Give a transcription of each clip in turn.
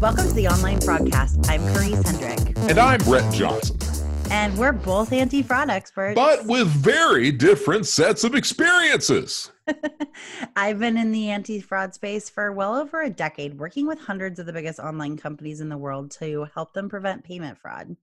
Welcome to the Online Fraudcast. I'm Karisse Hendrick. And I'm Brett Johnson. And we're both anti fraud experts. But with very different sets of experiences. I've been in the anti fraud space for well over a decade, working with hundreds of the biggest online companies in the world to help them prevent payment fraud.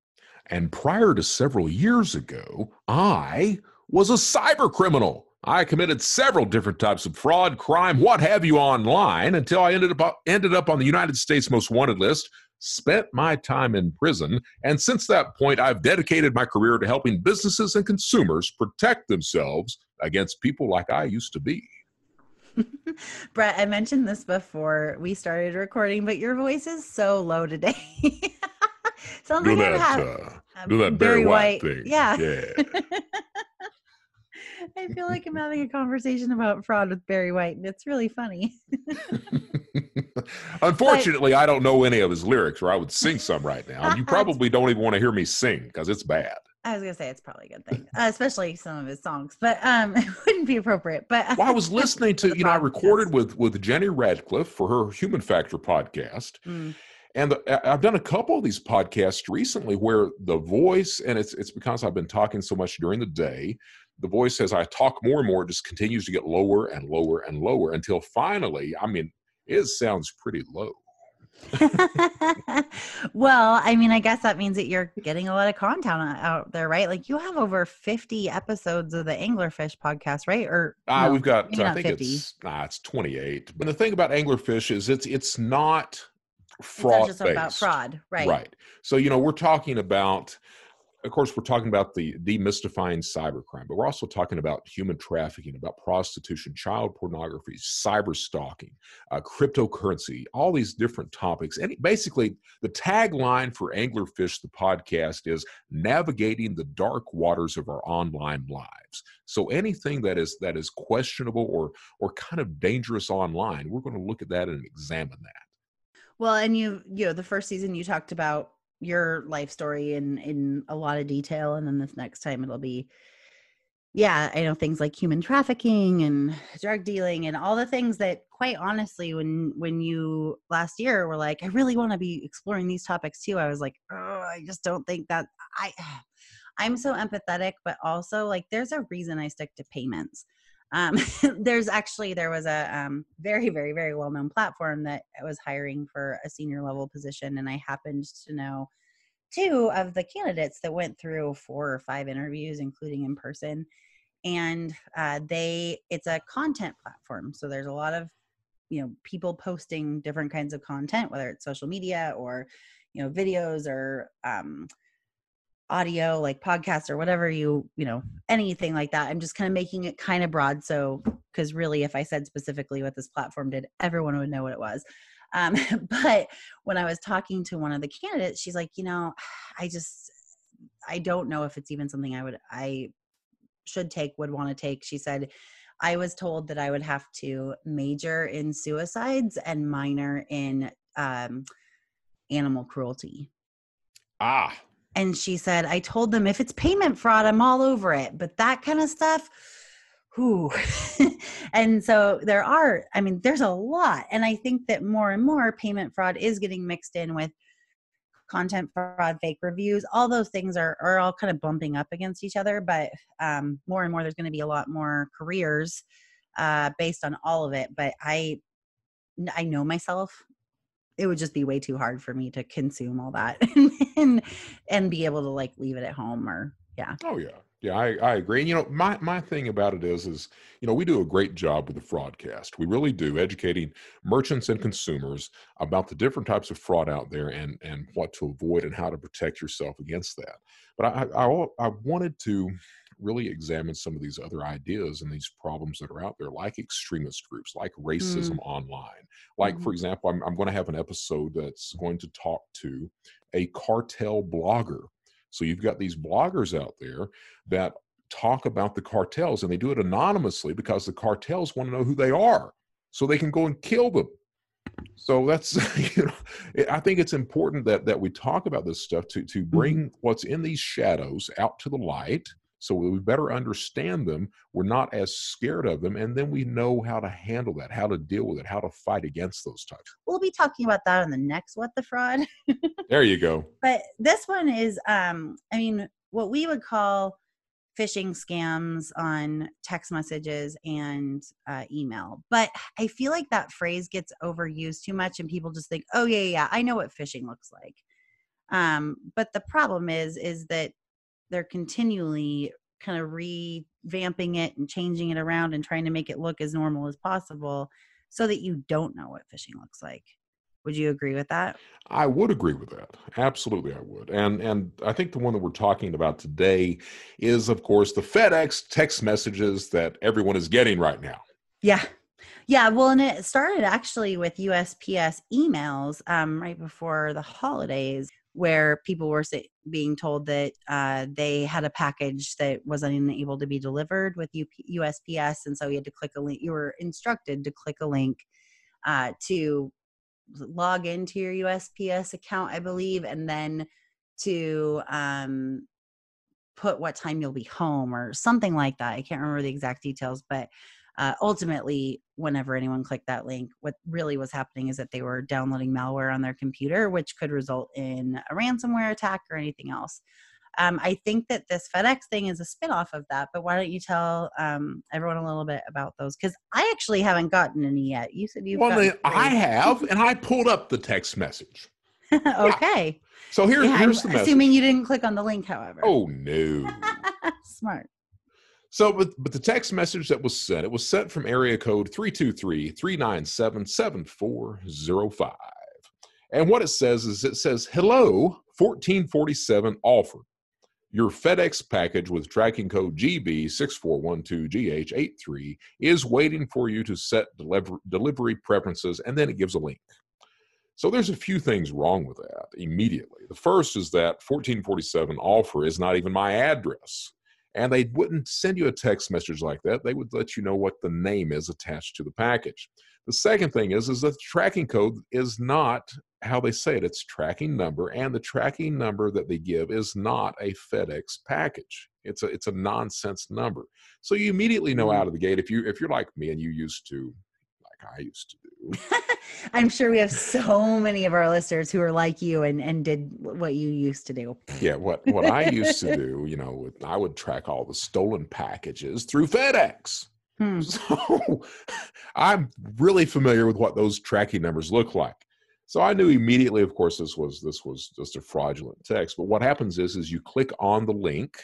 And prior to several years ago, I was a cyber criminal. I committed several different types of fraud, crime, what have you online until I ended up ended up on the United States most wanted list, spent my time in prison, and since that point I've dedicated my career to helping businesses and consumers protect themselves against people like I used to be. Brett, I mentioned this before we started recording, but your voice is so low today. Sounds do like that, have, uh, do that Barry, Barry White, White thing. Yeah. Yeah. I feel like I'm having a conversation about fraud with Barry White, and it's really funny. Unfortunately, but, I don't know any of his lyrics, or I would sing some right now. You probably don't even want to hear me sing because it's bad. I was gonna say it's probably a good thing, uh, especially some of his songs, but um, it wouldn't be appropriate. But well, I was listening to you know I recorded with with Jenny Radcliffe for her Human Factor podcast. Mm. And the, I've done a couple of these podcasts recently where the voice, and it's it's because I've been talking so much during the day the voice as I talk more and more just continues to get lower and lower and lower until finally, I mean, it sounds pretty low. well, I mean, I guess that means that you're getting a lot of content out there, right? Like you have over 50 episodes of the Anglerfish podcast, right? Or uh, no, we've got, I think 50. it's, nah, it's 28. But the thing about Anglerfish is it's, it's not fraud. It's not just about fraud, right? Right. So, you know, we're talking about, of course, we're talking about the demystifying cybercrime, but we're also talking about human trafficking, about prostitution, child pornography, cyber stalking, uh, cryptocurrency, all these different topics. And basically, the tagline for Anglerfish, the podcast, is navigating the dark waters of our online lives. So anything that is that is questionable or or kind of dangerous online, we're going to look at that and examine that. Well, and you you know the first season you talked about your life story in in a lot of detail and then this next time it'll be yeah i know things like human trafficking and drug dealing and all the things that quite honestly when when you last year were like i really want to be exploring these topics too i was like oh i just don't think that i i'm so empathetic but also like there's a reason i stick to payments um, there's actually there was a um, very very very well known platform that was hiring for a senior level position and i happened to know two of the candidates that went through four or five interviews including in person and uh, they it's a content platform so there's a lot of you know people posting different kinds of content whether it's social media or you know videos or um, audio like podcasts or whatever you you know anything like that i'm just kind of making it kind of broad so because really if i said specifically what this platform did everyone would know what it was. Um, but when i was talking to one of the candidates she's like you know i just i don't know if it's even something i would i should take would want to take. She said i was told that i would have to major in suicides and minor in um, animal cruelty. Ah and she said, I told them if it's payment fraud, I'm all over it. But that kind of stuff, who and so there are, I mean, there's a lot. And I think that more and more payment fraud is getting mixed in with content fraud, fake reviews. All those things are, are all kind of bumping up against each other. But um, more and more, there's going to be a lot more careers uh, based on all of it. But I, I know myself it would just be way too hard for me to consume all that and and be able to like leave it at home or yeah. Oh yeah. Yeah, I, I agree. And you know, my, my thing about it is, is, you know, we do a great job with the fraudcast. We really do educating merchants and consumers about the different types of fraud out there and, and what to avoid and how to protect yourself against that. But I, I, I wanted to really examine some of these other ideas and these problems that are out there, like extremist groups, like racism mm. online. Like, mm. for example, I'm, I'm going to have an episode that's going to talk to a cartel blogger. So you've got these bloggers out there that talk about the cartels and they do it anonymously because the cartels want to know who they are so they can go and kill them So that's you know, I think it's important that that we talk about this stuff to to Mm-hmm. bring what's in these shadows out to the light, so we better understand them. We're not as scared of them, and then we know how to handle that, how to deal with it, how to fight against those types. We'll be talking about that in the next What the Fraud. There you go. but this one is um i mean what we would call phishing scams on text messages and uh, email but i feel like that phrase gets overused too much and people just think oh yeah yeah, yeah i know what phishing looks like um but the problem is is that they're continually kind of revamping it and changing it around and trying to make it look as normal as possible so that you don't know what phishing looks like would you agree with that I would agree with that. Absolutely, I would. And and I think the one that we're talking about today is, of course, the FedEx text messages that everyone is getting right now. Yeah. Yeah. Well, and it started actually with USPS emails um, right before the holidays where people were say, being told that uh, they had a package that wasn't able to be delivered with UP, USPS. And so you had to click a link. You were instructed to click a link uh, to log into your USPS account, I believe, and then to um, put what time you'll be home or something like that. I can't remember the exact details, but uh, ultimately, whenever anyone clicked that link, what really was happening is that they were downloading malware on their computer, which could result in a ransomware attack or anything else. Um, I think that this FedEx thing is a spinoff of that, but why don't you tell um, everyone a little bit about those? Because I actually haven't gotten any yet. You said you've well, then I have, and I pulled up the text message. okay. So here, Yeah, here's I'm the message. assuming you didn't click on the link, however. oh no. smart. So, but, but the text message that was sent, it was sent from area code 323-397-7405. And what it says is it says, hello, 1447 Alford. Your FedEx package with tracking code GB6412GH83 is waiting for you to set deliver, delivery preferences, and then it gives a link. So there's a few things wrong with that immediately. The first is that 1447 Alford is not even my address and they wouldn't send you a text message like that. They would let you know what the name is attached to the package. The second thing is is that the tracking code is not how they say it. It's tracking number and the tracking number that they give is not a fedex package. It's a it's a nonsense number. So you immediately know hmm. out of the gate if you if you're like me and you used to like i used to do I'm sure we have so many of our listeners who are like you and, and did what you used to do. yeah what what i used to do you know i would track all the stolen packages through fedex Hmm. So I'm really familiar with what those tracking numbers look like. So I knew immediately, of course, this was this was just a fraudulent text. But what happens is is you click on the link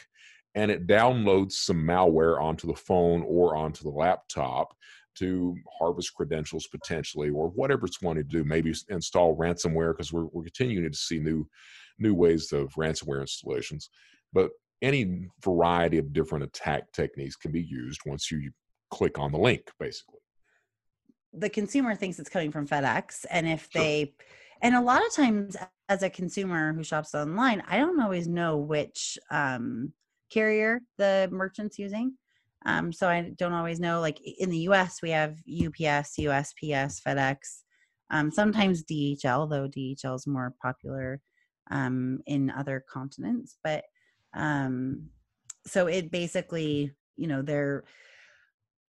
and it downloads some malware onto the phone or onto the laptop to harvest credentials potentially or whatever it's wanting to do. Maybe install ransomware because we're, we're continuing to see new new ways of ransomware installations. But any variety of different attack techniques can be used once you click on the link, basically. The consumer thinks it's coming from FedEx. And if Sure. they, and a lot of times as a consumer who shops online, I don't always know which um, carrier the merchant's using. Um, so I don't always know. Like in the US, we have UPS, USPS, FedEx, um, sometimes DHL, though DHL is more popular um, in other continents. But um, so it basically, you know, they're,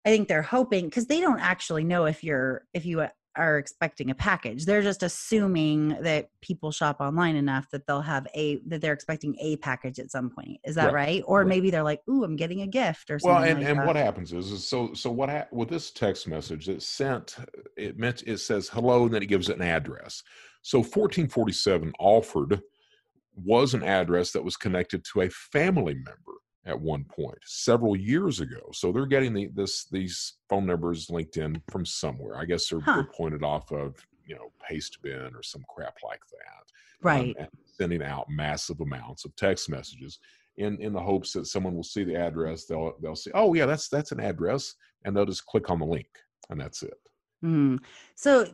I think they're hoping because they don't actually know if you're, if you are expecting a package. They're just assuming that people shop online enough that they'll have a, that they're expecting a package at some point. Is that Right. right? Or Right. maybe they're like, ooh, I'm getting a gift or something. Well, and, like and that. what happens is, is so so what hap- with this text message it sent it meant it says hello and then it gives it an address. So 1447 Alford was an address that was connected to a family member at one point several years ago. So they're getting the, this these phone numbers linked in from somewhere. I guess they're, Huh. they're pointed off of you know Pastebin or some crap like that. um, right. and sending out massive amounts of text messages in in the hopes that someone will see the address they'll they'll say oh yeah that's that's an address and they'll just click on the link and that's it Mm. So,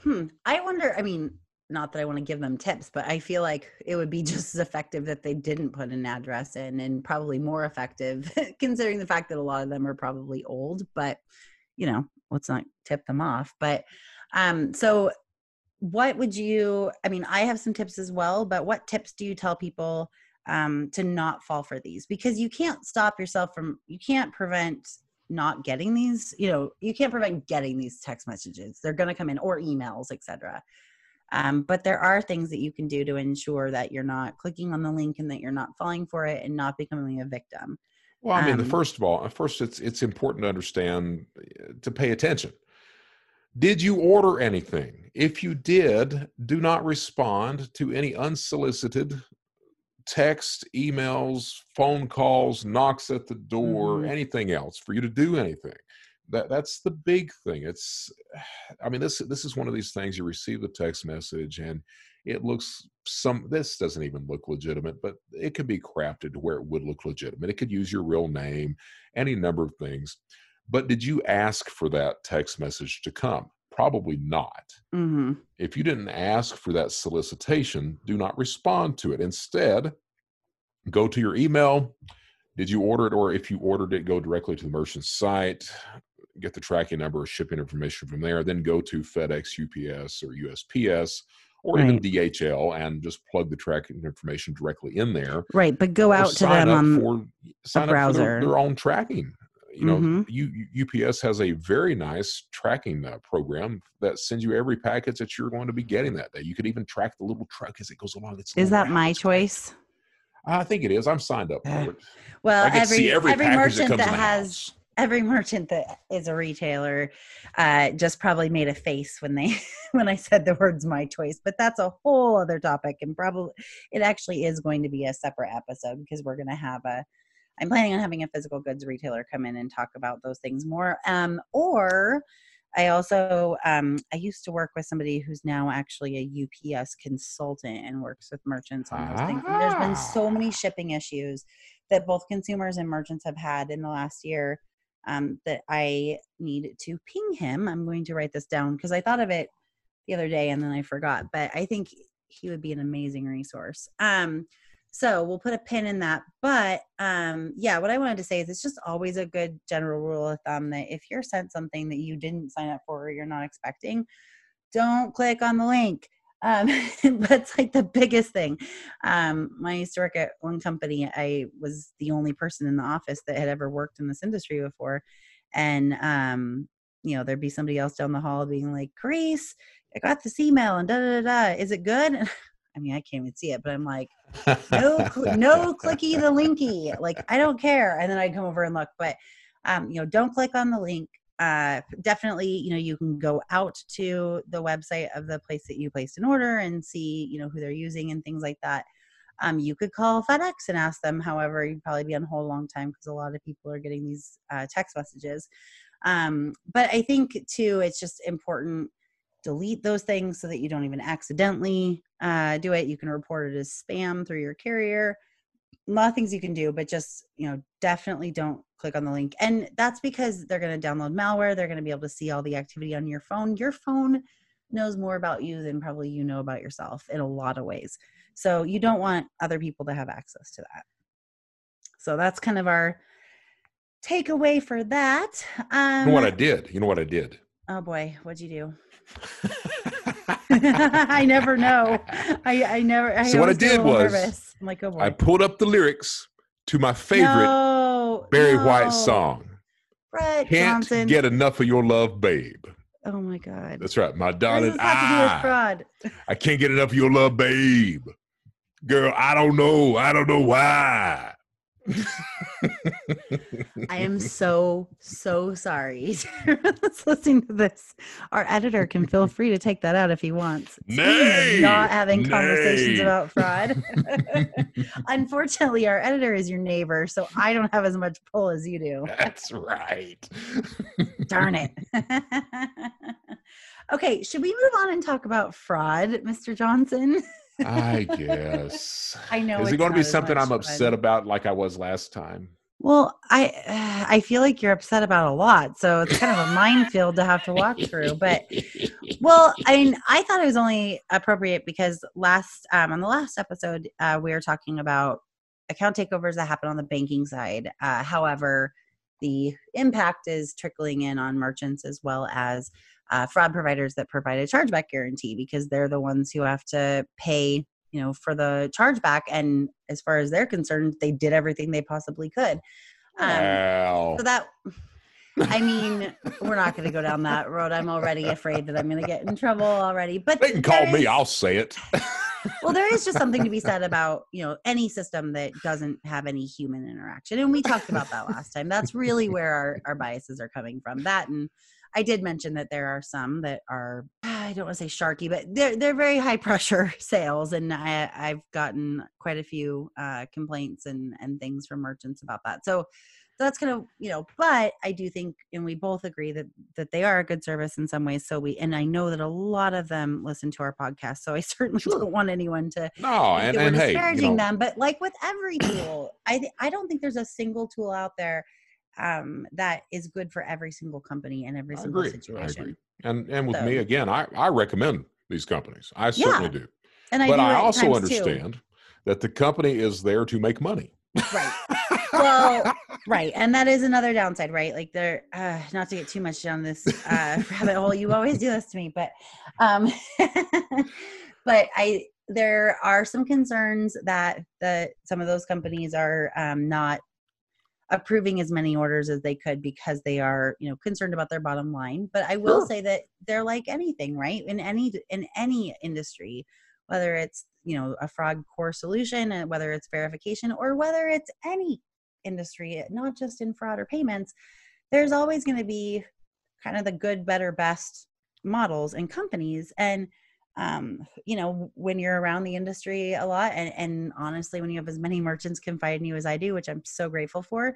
hmm, I wonder. I mean, not that I want to give them tips, but I feel like it would be just as effective that they didn't put an address in, and probably more effective considering the fact that a lot of them are probably old. But you know, let's not tip them off. But Um, so what would you i mean i have some tips as well but what tips do you tell people um, to not fall for these because you can't stop yourself from you can't prevent not getting these you know you can't prevent getting these text messages they're going to come in or emails etc um, but there are things that you can do to ensure that you're not clicking on the link and that you're not falling for it and not becoming a victim. Well i mean Um, first of all first it's it's important to understand uh, to pay attention. Did you order anything? If you did do not respond to any unsolicited text emails phone calls knocks at the door Mhm. anything else for you to do anything that that's the big thing. It's i mean this this is one of these things you receive the text message and it looks some this doesn't even look legitimate but it could be crafted to where it would look legitimate. It could use your real name any number of things. But did you ask for that text message to come? Probably not. Hmm if you didn't ask for that solicitation, do not respond to it. Instead, go to your email. Did you order it? Or if you ordered it, go directly to the merchant's site, get the tracking number or shipping information from there. Then go to FedEx, UPS, or USPS, or even DHL and just plug the tracking information directly in there. right but go out to them on for sign browser. their, their own tracking. You know, Mhm. U, UPS has a very nice tracking uh, program that sends you every package that you're going to be getting that day. You could even track the little truck as it goes along. It's is that my choice I think it is. I'm signed up Eh. for it. well every see every, every merchant that, has house. Every merchant that is a retailer uh, just probably made a face when they when I said the words "my choice," but that's a whole other topic, and probably it actually is going to be a separate episode because we're going to have a. I'm planning on having a physical goods retailer come in and talk about those things more. Um, or I also um, I used to work with somebody who's now actually a UPS consultant and works with merchants on those things. And there's been so many Ah. shipping issues that both consumers and merchants have had in the last year um, that I need to ping him. I'm going to write this down because I thought of it the other day and then I forgot. But I think he would be an amazing resource. Um, so we'll put a pin in that. But um, yeah, what I wanted to say is it's just always a good general rule of thumb that if you're sent something that you didn't sign up for or you're not expecting, don't click on the link. Um, that's like the biggest thing. Um, when I used to work at one company, I was the only person in the office that had ever worked in this industry before. And, um, you know, there'd be somebody else down the hall being like, Karisse, I got this email and da da da da. Is it good? I mean, I can't even see it, but I'm like, no, cl- no clicky the linky. Like, I don't care. And then I'd come over and look, but, um, you know, don't click on the link. Uh, definitely, you know, you can go out to the website of the place that you placed an order and see, you know, who they're using and things like that. Um, you could call FedEx and ask them. However, you'd probably be on hold a long time because a lot of people are getting these uh, text messages. Um, but I think too, it's just important delete those things so that you don't even accidentally uh, do it. You can report it as spam through your carrier. A lot of things you can do, but just you know, definitely don't click on the link. And that's because they're going to download malware. They're going to be able to see all the activity on your phone. Your phone knows more about you than probably you know about yourself in a lot of ways. So you don't want other people to have access to that. So that's kind of our takeaway for that. Um, you know what I did? You know what I did? oh boy, what'd you do? I never know. I I never. I So what I always get a did was, nervous. I'm like, oh boy. I pulled up the lyrics to my favorite no, Barry no. White song. Brett Can't Johnson. get enough of your love, babe. oh my god. That's right, my darling. this have to do with I. I can't get enough of your love, babe. Girl, I don't know. I don't know why. I am so so sorry. Let's listen to this. Our editor can feel free to take that out if he wants. Nay, not having conversations about fraud. Unfortunately, our editor is your neighbor, so I don't have as much pull as you do. That's right. Darn it. okay, should we move on and talk about fraud, Mr. Johnson? I guess. I know Is it going to be something I'm upset fun. about like I was last time? Well, I I feel like you're upset about a lot, so it's kind of a minefield to have to walk through. But well, I mean, I thought it was only appropriate because last um, on the last episode uh, we were talking about account takeovers that happen on the banking side. Uh, however, the impact is trickling in on merchants as well as uh, fraud providers that provide a chargeback guarantee because they're the ones who have to pay you know for the chargeback and as far as they're concerned they did everything they possibly could um, wow. so that I mean, we're not going to go down that road. I'm already afraid that I'm going to get in trouble already. But they can call me. I'll say it. well, there is just something to be said about you know any system that doesn't have any human interaction, and we talked about that last time. That's really where our our biases are coming from. That and I did mention that there are some that are I don't want to say sharky, but they're they're very high pressure sales, and I I've gotten quite a few uh, complaints and and things from merchants about that. So that's kind of you know but i do think and we both agree that that they are a good service in some ways so we and i know that a lot of them listen to our podcast so i certainly sure. don't want anyone to no and, and hey disparaging you know. them but like with every tool i th- i don't think there's a single tool out there um, that is good for every single company and every single agree. situation I agree. and and with so, me again i i recommend these companies i certainly do and I but i also understand too. that the company is there to make money right well right and that is another downside right like there uh not to get too much down this uh rabbit hole you always do this to me but um but i there are some concerns that the some of those companies are um not approving as many orders as they could because they are you know concerned about their bottom line but i will sure. say that they're like anything right in any in any industry whether it's you know a fraud core solution and whether it's verification or whether it's any industry, not just in fraud or payments, there's always going to be kind of the good, better, best models and companies. And um, you know, when you're around the industry a lot, and, and honestly, when you have as many merchants confide in you as I do, which I'm so grateful for,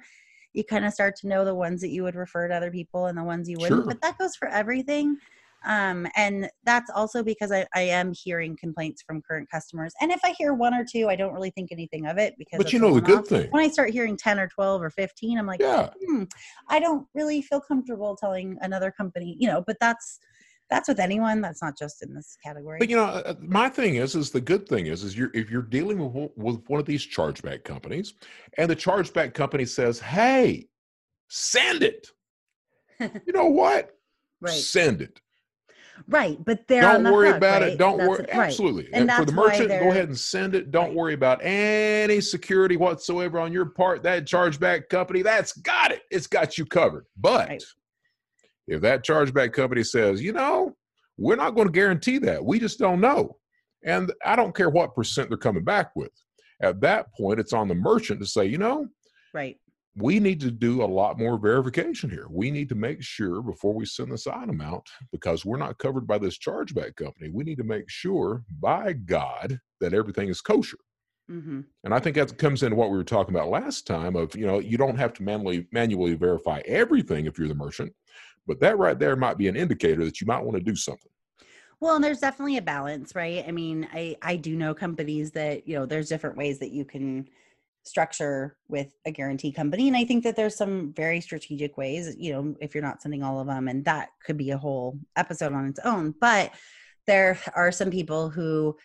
you kind of start to know the ones that you would refer to other people and the ones you wouldn't. Sure. But that goes for everything um, and that's also because I, I am hearing complaints from current customers and if i hear one or two i don't really think anything of it because but you know the good thing when i start hearing 10 or 12 or 15 i'm like yeah. Hmm, i don't really feel comfortable telling another company you know but that's that's with anyone that's not just in this category but you know uh, uh, my thing is is the good thing is is you're if you're dealing with, with one of these chargeback companies and the chargeback company says hey send it you know what right send it Right, but they're don't worry hook, about right? it. Don't that's worry. Right. Absolutely. And, and for the merchant, go ahead and send it. Don't right. worry about any security whatsoever on your part. That chargeback company, that's got it. It's got you covered. But. If that chargeback company says, you know, we're not going to guarantee that. We just don't know. And I don't care what percent they're coming back with. At that point, it's on the merchant to say, you know, right we need to do a lot more verification here. We need to make sure before we send this item out, because we're not covered by this chargeback company, we need to make sure, by God, that everything is kosher. Mm-hmm. And I think that comes into what we were talking about last time of, you know, you don't have to manually manually verify everything if you're the merchant, but that right there might be an indicator that you might want to do something. Well, and there's definitely a balance, right? I mean, I I do know companies that, you know, there's different ways that you can structure with a guarantee company and i think that there's some very strategic ways you know if you're not sending all of them and that could be a whole episode on its own but there are some people who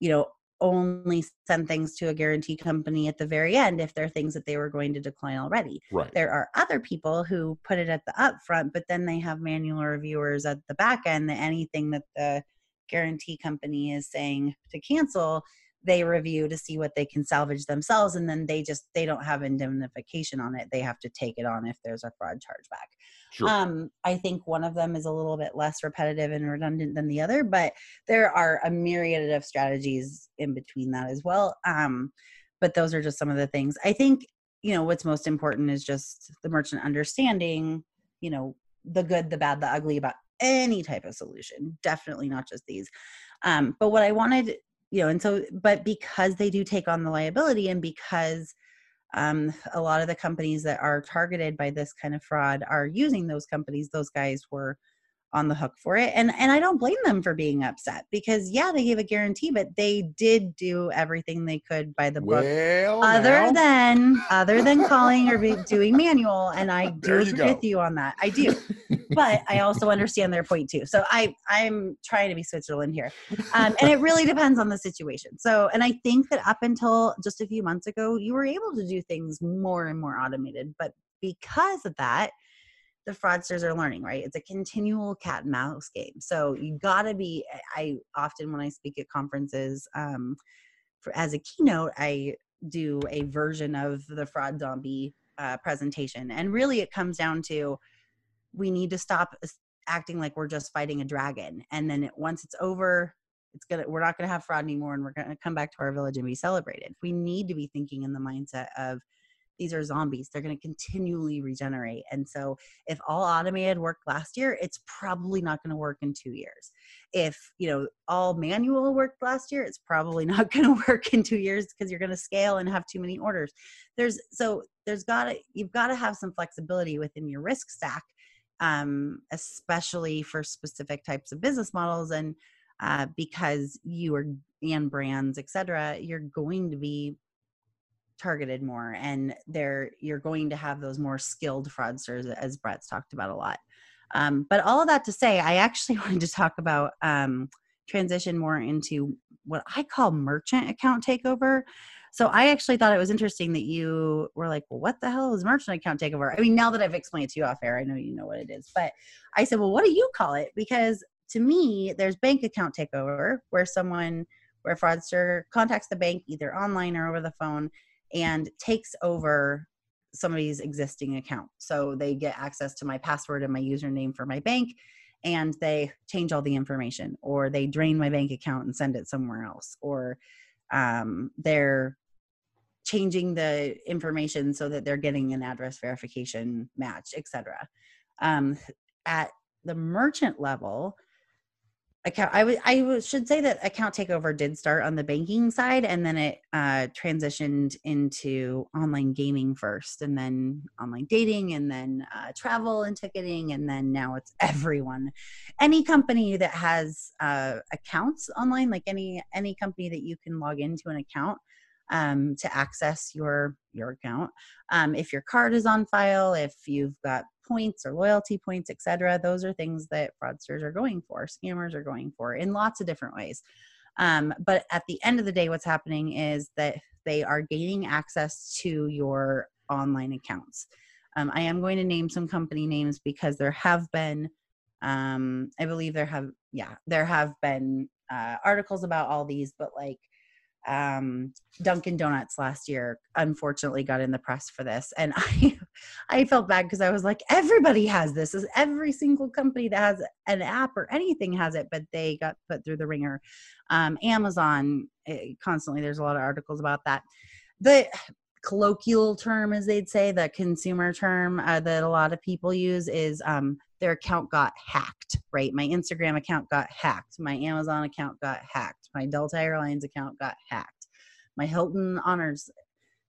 you know only send things to a guarantee company at the very end if they're things that they were going to decline already. Right. There are other people who put it at the upfront, but then they have manual reviewers at the back end that anything that the guarantee company is saying to cancel they review to see what they can salvage themselves and then they just they don't have indemnification on it they have to take it on if there's a fraud chargeback sure. um i think one of them is a little bit less repetitive and redundant than the other but there are a myriad of strategies in between that as well um but those are just some of the things i think you know what's most important is just the merchant understanding you know the good the bad the ugly about any type of solution definitely not just these um, but what i wanted you know and so but because they do take on the liability and because um, a lot of the companies that are targeted by this kind of fraud are using those companies. Those guys were on the hook for it and and i don't blame them for being upset because yeah they gave a guarantee but they did do everything they could by the book well, other now. than other than calling or doing manual and i do agree with you on that. I do. But i also understand their point too. So i i'm trying to be switzerland here. Um, and it really depends on the situation. So and i think that up until just a few months ago you were able to do things more and more automated but because of that the fraudsters are learning, right? It's a continual cat and mouse game. So you got to be. I often, when I speak at conferences, um, for, as a keynote, I do a version of the fraud zombie uh, presentation, and really, it comes down to we need to stop acting like we're just fighting a dragon, and then it, once it's over, it's gonna we're not gonna have fraud anymore, and we're gonna come back to our village and be celebrated. We need to be thinking in the mindset of these are zombies. They're going to continually regenerate. And so, if all automated worked last year, it's probably not going to work in two years. If, you know, all manual worked last year, it's probably not going to work in two years because you're going to scale and have too many orders. There's so, there's got to, you've got to have some flexibility within your risk stack, um, especially for specific types of business models. And, uh, because you are and brands, et cetera, you're going to be targeted more and there you're going to have those more skilled fraudsters as brett's talked about a lot. Um, but all of that to say i actually wanted to talk about um, transition more into what i call merchant account takeover. So i actually thought it was interesting that you were like well what the hell is merchant account takeover? I mean now that i've explained it to you off air i know you know what it is but i said well what do you call it? Because to me there's bank account takeover where someone where fraudster contacts the bank either online or over the phone and takes over somebody's existing account. So they get access to my password and my username for my bank and they change all the information or they drain my bank account and send it somewhere else or um, they're changing the information so that they're getting an address verification match etc um, at the merchant level account I, should say that account takeover did start on the banking side and then it uh, transitioned into online gaming first and then online dating and then uh, travel and ticketing and then now it's everyone. Any company that has uh, accounts online like any any company that you can log into an account um, to access your your account. Um, if your card is on file, if you've got points or loyalty points, etc., those are things that fraudsters are going for, scammers are going for in lots of different ways. Um, but at the end of the day, what's happening is that they are gaining access to your online accounts. Um, I am going to name some company names because there have been, um, I believe there have, yeah, there have been uh, articles about all these, but like um, Dunkin' Donuts last year unfortunately got in the press for this, and I I felt bad because I was like, everybody has this. Is Every single company that has an app or anything has it, but they got put through the ringer. Um, Amazon eh, constantly. There's a lot of articles about that. The colloquial term, as they'd say, the consumer term uh, that a lot of people use is um, their account got hacked, right? My Instagram account got hacked. My Amazon account got hacked. My Delta Airlines account got hacked. My Hilton Honors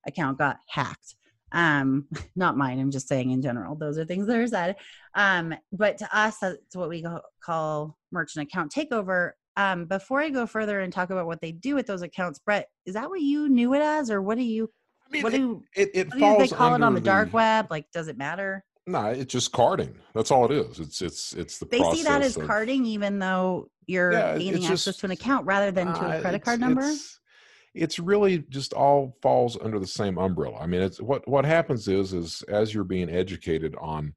account got hacked. Um, not mine, I'm just saying in general. Those are things that are said. Um, but to us, that's what we call merchant account takeover. Um, before I go further and talk about what they do with those accounts, Brett, is that what you knew it as, or what do you I mean, what do it, it, what do they call it on the, the dark web? Like, does it matter? No, it's just carding. That's all it is. It's it's it's the. They see that as of, carding, even though you're yeah, gaining access just, to an account rather than to a credit card number. It's, it's really just all falls under the same umbrella. I mean, it's what what happens is is as you're being educated on,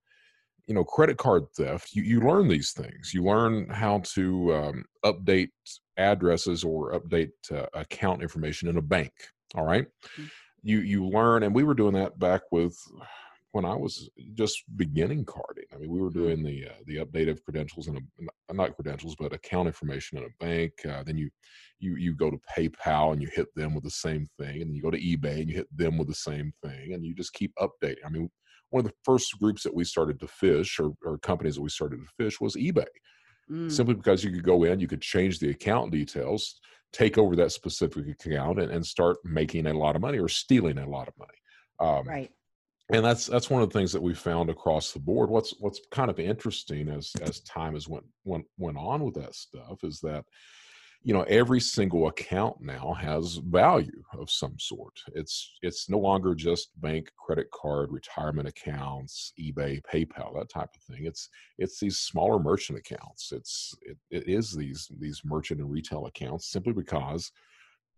you know, credit card theft, you you learn these things. You learn how to um, update addresses or update uh, account information in a bank. All right? mm-hmm you you learn, and we were doing that back with when I was just beginning carding. I mean, we were mm-hmm. doing the uh, the update of credentials and not credentials, but account information in a bank. Uh, then you you you go to PayPal and you hit them with the same thing, and you go to eBay and you hit them with the same thing, and you just keep updating. I mean, one of the first groups that we started to phish, or, or companies that we started to phish, was eBay. Mm. Simply because you could go in, you could change the account details take over that specific account and, and start making a lot of money or stealing a lot of money. Um, right. And that's that's one of the things that we found across the board. What's what's kind of interesting as as time has went went went on with that stuff is that you know every single account now has value of some sort. It's it's no longer just bank credit card retirement accounts ebay paypal that type of thing. It's it's these smaller merchant accounts. It's it, it is these these merchant and retail accounts simply because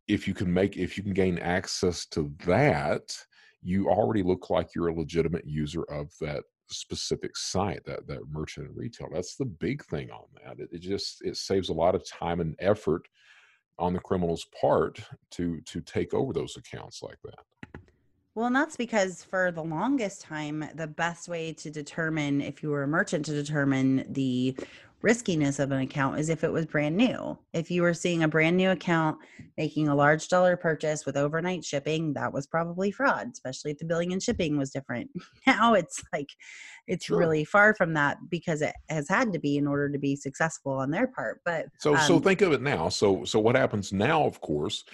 if you can make if you can gain access to that you already look like you're a legitimate user of that specific site that that merchant and retail. That's the big thing on that. It, it just it saves a lot of time and effort on the criminal's part to to take over those accounts like that. Well, and that's because for the longest time, the best way to determine if you were a merchant to determine the riskiness of an account is if it was brand new. If you were seeing a brand new account making a large dollar purchase with overnight shipping, that was probably fraud, especially if the billing and shipping was different. Now it's like it's sure. really far from that because it has had to be in order to be successful on their part. But so um, so think of it now. So so what happens now, of course,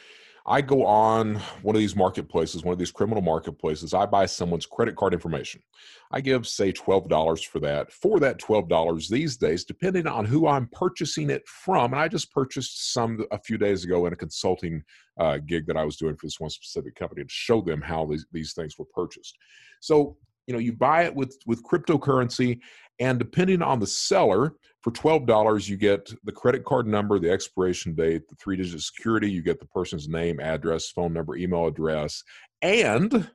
I go on one of these marketplaces, one of these criminal marketplaces. I buy someone's credit card information. I give, say, $12 for that. For that $12 these days, depending on who I'm purchasing it from, and I just purchased some a few days ago in a consulting uh, gig that I was doing for this one specific company to show them how these, these things were purchased. So, you know, you buy it with, with cryptocurrency, and depending on the seller, for $12, you get the credit card number, the expiration date, the three digit security, you get the person's name, address, phone number, email address, and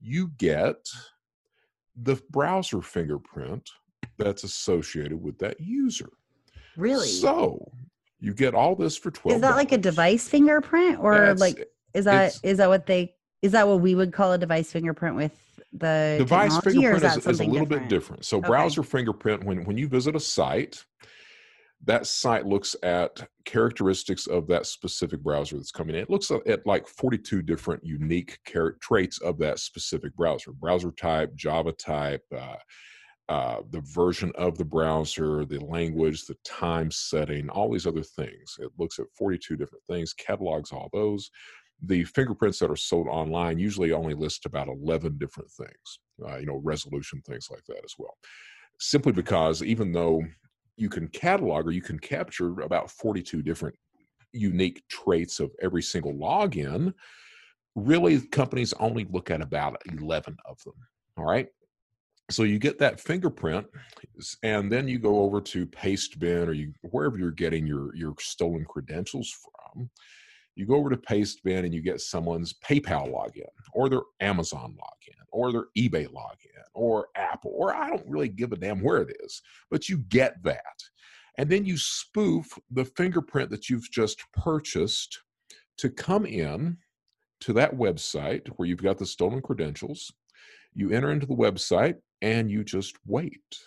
you get the browser fingerprint that's associated with that user. Really? So you get all this for 12 Is that like a device fingerprint or that's, like is that is that what they is that what we would call a device fingerprint with the device fingerprint is, is, a little different? bit different. So okay. browser fingerprint, when when you visit a site, that site looks at characteristics of that specific browser that's coming in. It looks at like 42 different unique char- traits of that specific browser: browser type, Java type. Uh, uh, the version of the browser, the language, the time setting, all these other things. It looks at 42 different things, catalogs all those the fingerprints that are sold online usually only list about 11 different things, uh, you know, resolution, things like that as well. Simply because even though you can catalog or you can capture about 42 different unique traits of every single login, really companies only look at about 11 of them. All right. So you get that fingerprint, and then you go over to Pastebin or you wherever you're getting your your stolen credentials from you go over to Pastebin and you get someone's PayPal login or their Amazon login or their eBay login or Apple, or I don't really give a damn where it is, but you get that. And then you spoof the fingerprint that you've just purchased to come in to that website where you've got the stolen credentials. You enter into the website and you just wait.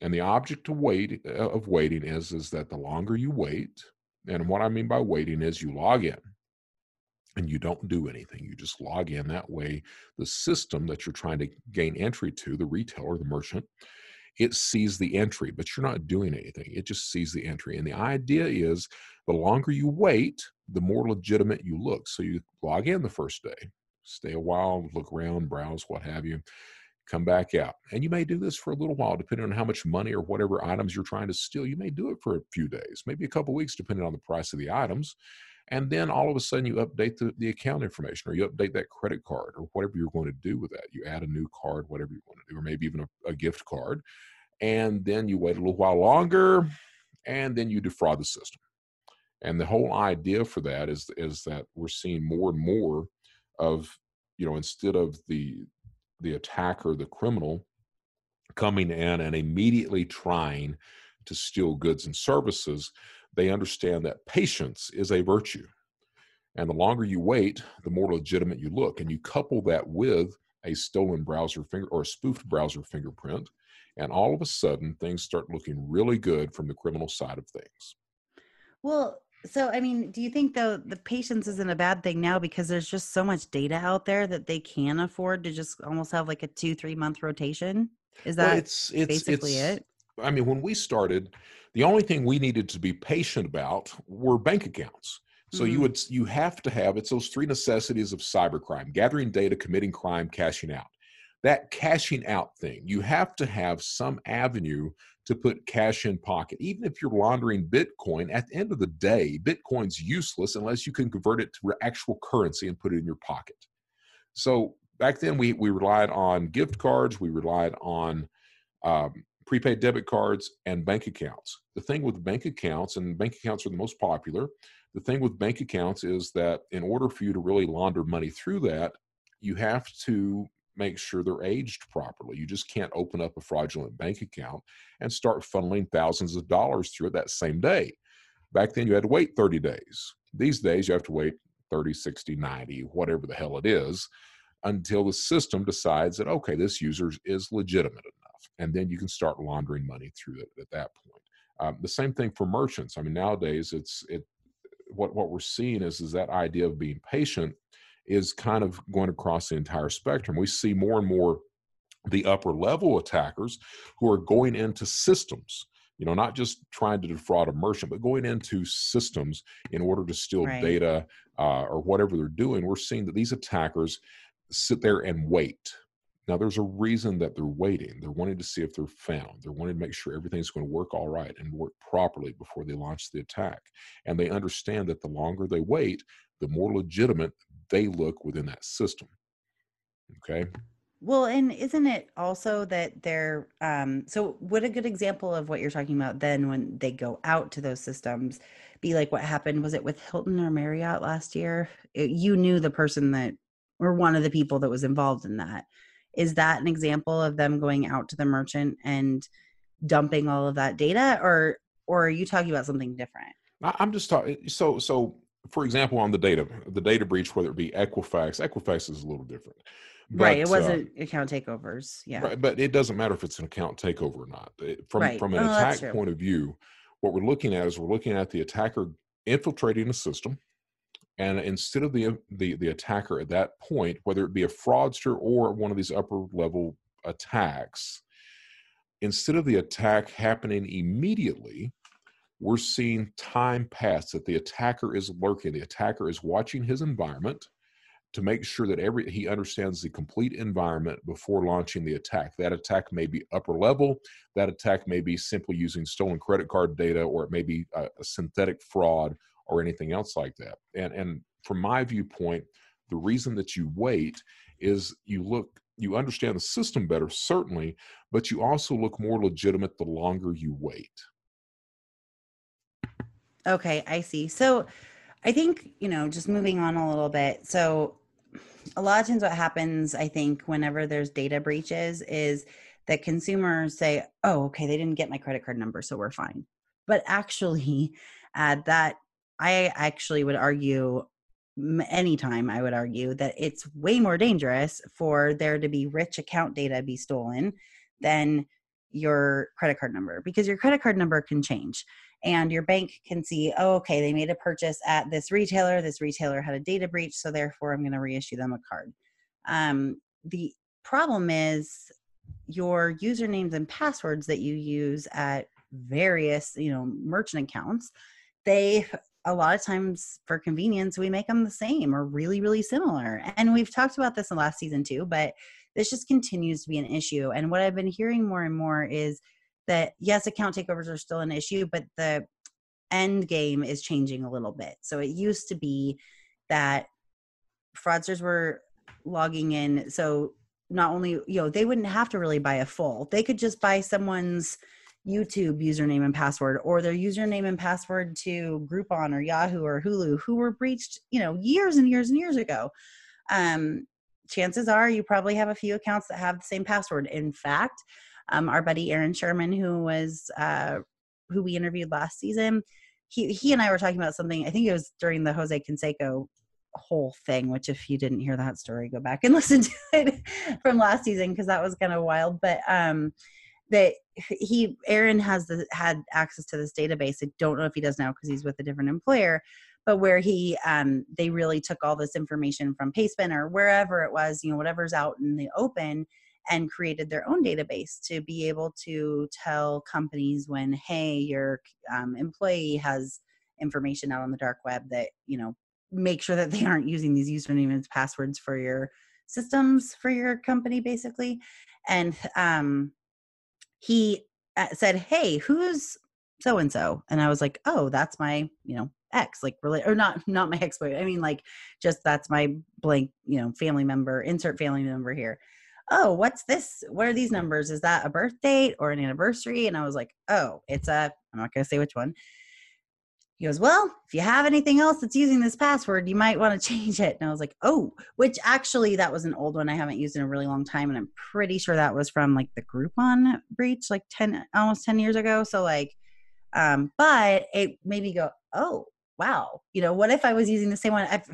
And the object of wait uh, of waiting is is that the longer you wait, and what I mean by waiting is you log in and you don't do anything. You just log in. That way, the system that you're trying to gain entry to, the retailer, the merchant, it sees the entry, but you're not doing anything. It just sees the entry. And the idea is the longer you wait, the more legitimate you look. So you log in the first day, stay a while, look around, browse, what have you come back out. And you may do this for a little while, depending on how much money or whatever items you're trying to steal. You may do it for a few days, maybe a couple weeks, depending on the price of the items. And then all of a sudden you update the, the account information or you update that credit card or whatever you're going to do with that. You add a new card, whatever you want to do, or maybe even a, a gift card. And then you wait a little while longer and then you defraud the system. And the whole idea for that is, is that we're seeing more and more of, you know, instead of the the attacker, the criminal, coming in and immediately trying to steal goods and services, they understand that patience is a virtue. And the longer you wait, the more legitimate you look. And you couple that with a stolen browser finger or a spoofed browser fingerprint, and all of a sudden things start looking really good from the criminal side of things. Well, so, I mean, do you think though the patience isn't a bad thing now because there's just so much data out there that they can afford to just almost have like a two, three month rotation? Is that well, it's, it's, basically it's, it? I mean, when we started, the only thing we needed to be patient about were bank accounts. So mm-hmm. you would you have to have it's those three necessities of cybercrime: gathering data, committing crime, cashing out. That cashing out thing, you have to have some avenue to put cash in pocket. Even if you're laundering Bitcoin, at the end of the day, Bitcoin's useless unless you can convert it to actual currency and put it in your pocket. So back then, we, we relied on gift cards, we relied on um, prepaid debit cards, and bank accounts. The thing with bank accounts, and bank accounts are the most popular, the thing with bank accounts is that in order for you to really launder money through that, you have to make sure they're aged properly. You just can't open up a fraudulent bank account and start funneling thousands of dollars through it that same day. Back then, you had to wait 30 days. These days, you have to wait 30, 60, 90, whatever the hell it is, until the system decides that, okay, this user is legitimate enough. And then you can start laundering money through it at that point. Um, the same thing for merchants. I mean, nowadays, it's it. What what we're seeing is is that idea of being patient is kind of going across the entire spectrum. We see more and more the upper level attackers who are going into systems you know not just trying to defraud a merchant but going into systems in order to steal right. data uh, or whatever they're doing. We're seeing that these attackers sit there and wait. Now there's a reason that they're waiting. They're wanting to see if they're found. They're wanting to make sure everything's going to work all right and work properly before they launch the attack. And they understand that the longer they wait the more legitimate they look within that system okay well, and isn't it also that they're um so what a good example of what you're talking about then when they go out to those systems be like what happened was it with Hilton or Marriott last year? It, you knew the person that or one of the people that was involved in that. Is that an example of them going out to the merchant and dumping all of that data or or are you talking about something different? I'm just talking so so for example on the data the data breach whether it be Equifax Equifax is a little different but, right. It wasn't uh, account takeovers. Yeah. Right, but it doesn't matter if it's an account takeover or not. From right. from an oh, attack point of view, what we're looking at is we're looking at the attacker infiltrating a system, and instead of the the the attacker at that point, whether it be a fraudster or one of these upper level attacks, instead of the attack happening immediately, we're seeing time pass that the attacker is lurking. The attacker is watching his environment to make sure that every he understands the complete environment before launching the attack. That attack may be upper level. That attack may be simply using stolen credit card data, or it may be a, a synthetic fraud or anything else like that. And and from my viewpoint, the reason that you wait is you look you understand the system better certainly but you also look more legitimate the longer you wait okay i see. So i think you know just moving on a little bit so a lot of times what happens i think whenever there's data breaches is that consumers say oh okay they didn't get my credit card number so we're fine. But actually uh, that i actually would argue anytime i would argue that it's way more dangerous for there to be rich account data be stolen than your credit card number because your credit card number can change and your bank can see oh okay they made a purchase at this retailer this retailer had a data breach so therefore i'm going to reissue them a card. Um, the problem is your usernames and passwords that you use at various you know merchant accounts they a lot of times for convenience we make them the same or really really similar and we've talked about this in last season too but this just continues to be an issue and what i've been hearing more and more is that yes, account takeovers are still an issue, but the end game is changing a little bit. So it used to be that fraudsters were logging in. So not only, you know, they wouldn't have to really buy a full, they could just buy someone's YouTube username and password or their username and password to Groupon or Yahoo or Hulu who were breached, you know, years and years and years ago. Um, chances are you probably have a few accounts that have the same password. In fact, um, our buddy Aaron Sherman, who was uh, who we interviewed last season, he he and I were talking about something. I think it was during the Jose Canseco whole thing. Which, if you didn't hear that story, go back and listen to it from last season because that was kind of wild. But um, that he Aaron has the had access to this database. I don't know if he does now because he's with a different employer but where he um, they really took all this information from Pastebin or wherever it was you know whatever's out in the open and created their own database to be able to tell companies when hey your um, employee has information out on the dark web that you know make sure that they aren't using these usernames and passwords for your systems for your company basically. And um, he uh, said hey who's so and so and i was like oh that's my you know ex like really or not not my ex boy i mean like just that's my blank you know family member insert family member here oh, what's this? What are these numbers? Is that a birth date or an anniversary? And I was like, oh, it's a, I'm not going to say which one. he goes, Well, if you have anything else that's using this password, you might want to change it. And I was like, Oh, which actually, that was an old one I haven't used in a really long time. And I'm pretty sure that was from like the Groupon breach, like 10, almost 10 years ago. So, like, um, but it made me go, Oh, wow. You know, what if I was using the same one? I've,